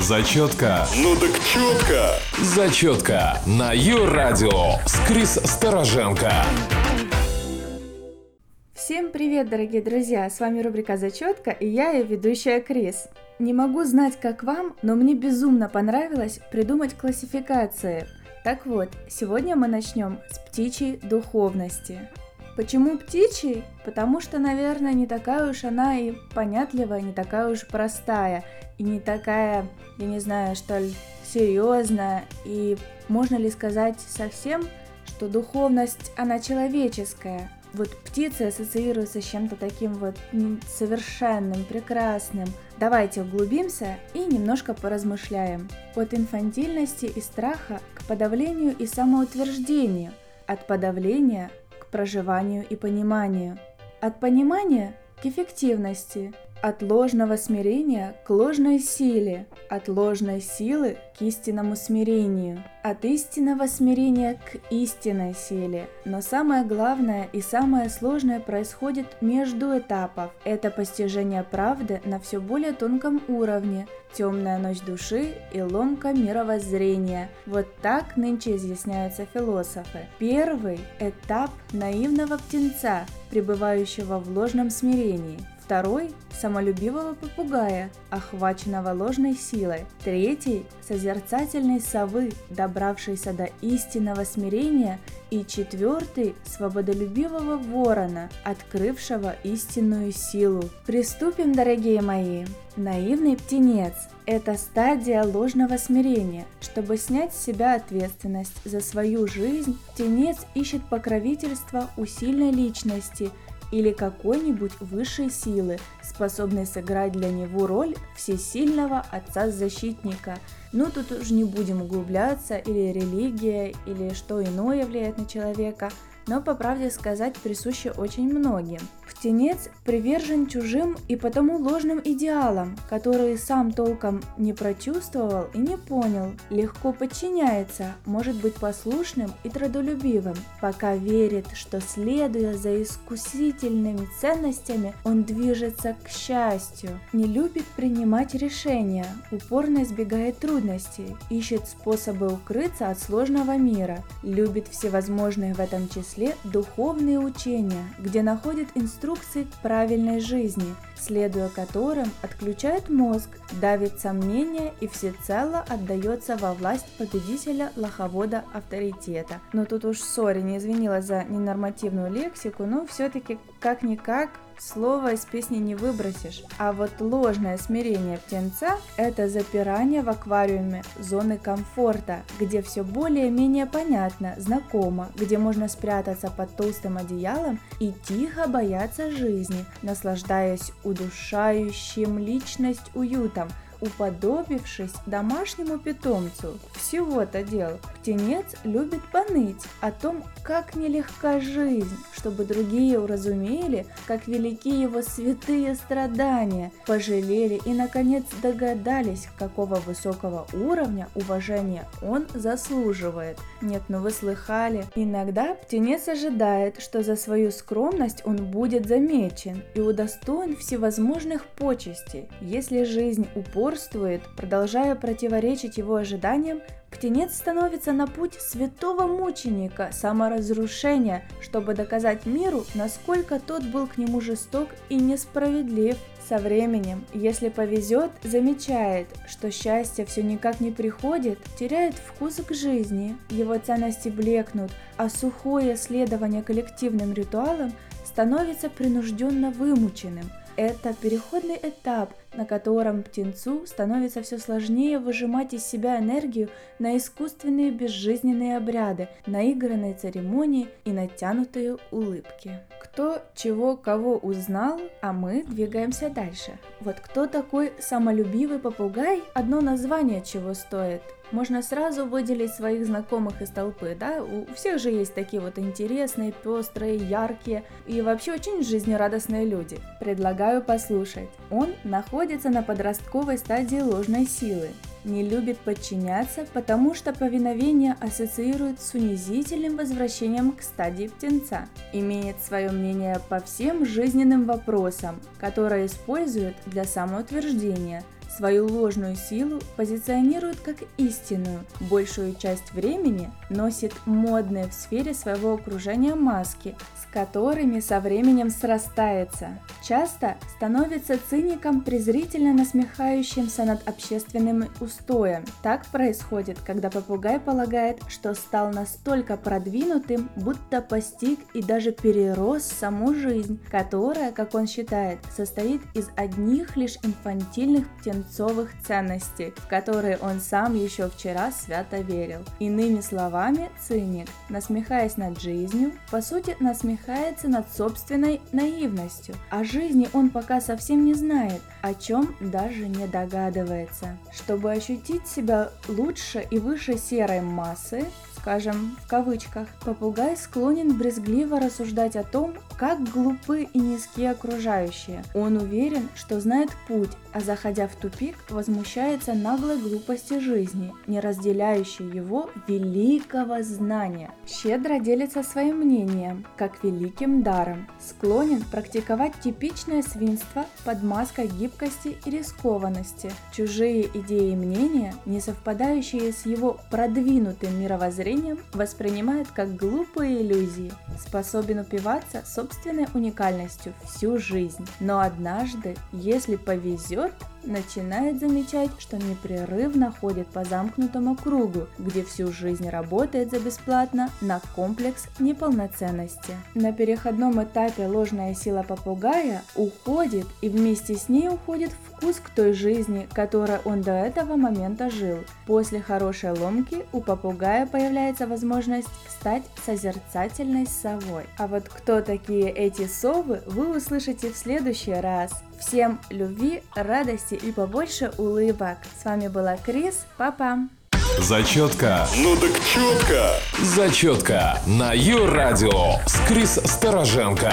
Зачетка. Ну так четко. Зачетка на Ю-радио с Крис Стороженко. Всем привет, дорогие друзья! С вами рубрика «Зачетка» и я, ее ведущая Крис. Не могу знать, как вам, но мне безумно понравилось придумать классификации. Так вот, сегодня мы начнем с птичьей духовности. Почему птичьей? Потому что, наверное, не такая уж она и понятливая, не такая уж простая, и не такая, я не знаю, что ли, серьезная, и можно ли сказать совсем, что духовность, она человеческая, вот птицы ассоциируются с чем-то таким вот совершенным, прекрасным. Давайте углубимся и немножко поразмышляем. От инфантильности и страха к подавлению и самоутверждению, от подавления проживанию и пониманию, от понимания к эффективности, от ложного смирения к ложной силе, от ложной силы к истинному смирению, от истинного смирения к истинной силе. Но самое главное и самое сложное происходит между этапов. Это постижение правды на все более тонком уровне, темная ночь души и ломка мировоззрения. Вот так нынче изъясняются философы. Первый этап наивного птенца, пребывающего в ложном смирении. Второй – самолюбивого попугая, охваченного ложной силой. Третий – созерцательной совы, добравшейся до истинного смирения. И четвертый – свободолюбивого ворона, открывшего истинную силу. Приступим, дорогие мои! Наивный птенец – это стадия ложного смирения. Чтобы снять с себя ответственность за свою жизнь, птенец ищет покровительство у сильной личности – или какой-нибудь высшей силы, способной сыграть для него роль всесильного отца-защитника. Ну тут уж не будем углубляться, или религия, или что иное влияет на человека, но по правде сказать присуще очень многим – Птенец привержен чужим и потому ложным идеалам, которые сам толком не прочувствовал и не понял, легко подчиняется, может быть послушным и трудолюбивым, пока верит, что следуя за искусительными ценностями, он движется к счастью, не любит принимать решения, упорно избегает трудностей, ищет способы укрыться от сложного мира, любит всевозможные в этом числе духовные учения, где находит инструкции инструкций к правильной жизни, следуя которым отключает мозг, давит сомнения и всецело отдается во власть победителя лоховода авторитета. Но тут уж сори, не извинила за ненормативную лексику, но все-таки как-никак Слово из песни не выбросишь. А вот ложное смирение птенца – это запирание в аквариуме зоны комфорта, где все более-менее понятно, знакомо, где можно спрятаться под толстым одеялом и тихо бояться жизни, наслаждаясь удушающим личность уютом – уподобившись домашнему питомцу. Всего-то дел. Птенец любит поныть о том, как нелегка жизнь, чтобы другие уразумели, как велики его святые страдания, пожалели и, наконец, догадались, какого высокого уровня уважения он заслуживает. Нет, ну вы слыхали? Иногда птенец ожидает, что за свою скромность он будет замечен и удостоен всевозможных почестей. Если жизнь упорствует, продолжая противоречить его ожиданиям, птенец становится на путь святого мученика саморазрушения, чтобы доказать миру, насколько тот был к нему жесток и несправедлив. Со временем, если повезет, замечает, что счастье все никак не приходит, теряет вкус к жизни, его ценности блекнут, а сухое следование коллективным ритуалам становится принужденно вымученным. Это переходный этап, на котором птенцу становится все сложнее выжимать из себя энергию на искусственные безжизненные обряды, наигранные церемонии и натянутые улыбки. Кто чего кого узнал, а мы двигаемся дальше. Вот кто такой самолюбивый попугай, одно название чего стоит – можно сразу выделить своих знакомых из толпы, да, у всех же есть такие вот интересные, пестрые, яркие и вообще очень жизнерадостные люди. Предлагаю послушать. Он находится на подростковой стадии ложной силы, не любит подчиняться, потому что повиновение ассоциирует с унизительным возвращением к стадии птенца. Имеет свое мнение по всем жизненным вопросам, которые использует для самоутверждения – свою ложную силу позиционирует как истинную, большую часть времени носит модные в сфере своего окружения маски, с которыми со временем срастается. Часто становится циником, презрительно насмехающимся над общественным устоем. Так происходит, когда попугай полагает, что стал настолько продвинутым, будто постиг и даже перерос саму жизнь, которая, как он считает, состоит из одних лишь инфантильных птенцовых ценностей, в которые он сам еще вчера свято верил. Иными словами, циник, насмехаясь над жизнью, по сути насмехается над собственной наивностью. О жизни он пока совсем не знает, о чем даже не догадывается. Чтобы ощутить себя лучше и выше серой массы, скажем, в кавычках, попугай склонен брезгливо рассуждать о том, как глупы и низки окружающие. Он уверен, что знает путь, а заходя в тупик, возмущается наглой глупости жизни, не разделяющей его великого знания. Щедро делится своим мнением, как великим даром. Склонен практиковать типичное свинство под маской гибкости и рискованности. Чужие идеи и мнения, не совпадающие с его продвинутым мировоззрением, воспринимает как глупые иллюзии. Способен упиваться собственной уникальностью всю жизнь. Но однажды, если повезет, начинает замечать, что непрерывно ходит по замкнутому кругу, где всю жизнь работает за бесплатно на комплекс неполноценности. На переходном этапе ложная сила попугая уходит и вместе с ней уходит вкус к той жизни, которой он до этого момента жил. После хорошей ломки у попугая появляется возможность стать созерцательной совой. А вот кто такие эти совы, вы услышите в следующий раз. Всем любви, радости и побольше улыбок. С вами была Крис. Папа. Зачетка. Ну так четко. Зачетка на Ю-радио с Крис Стороженко.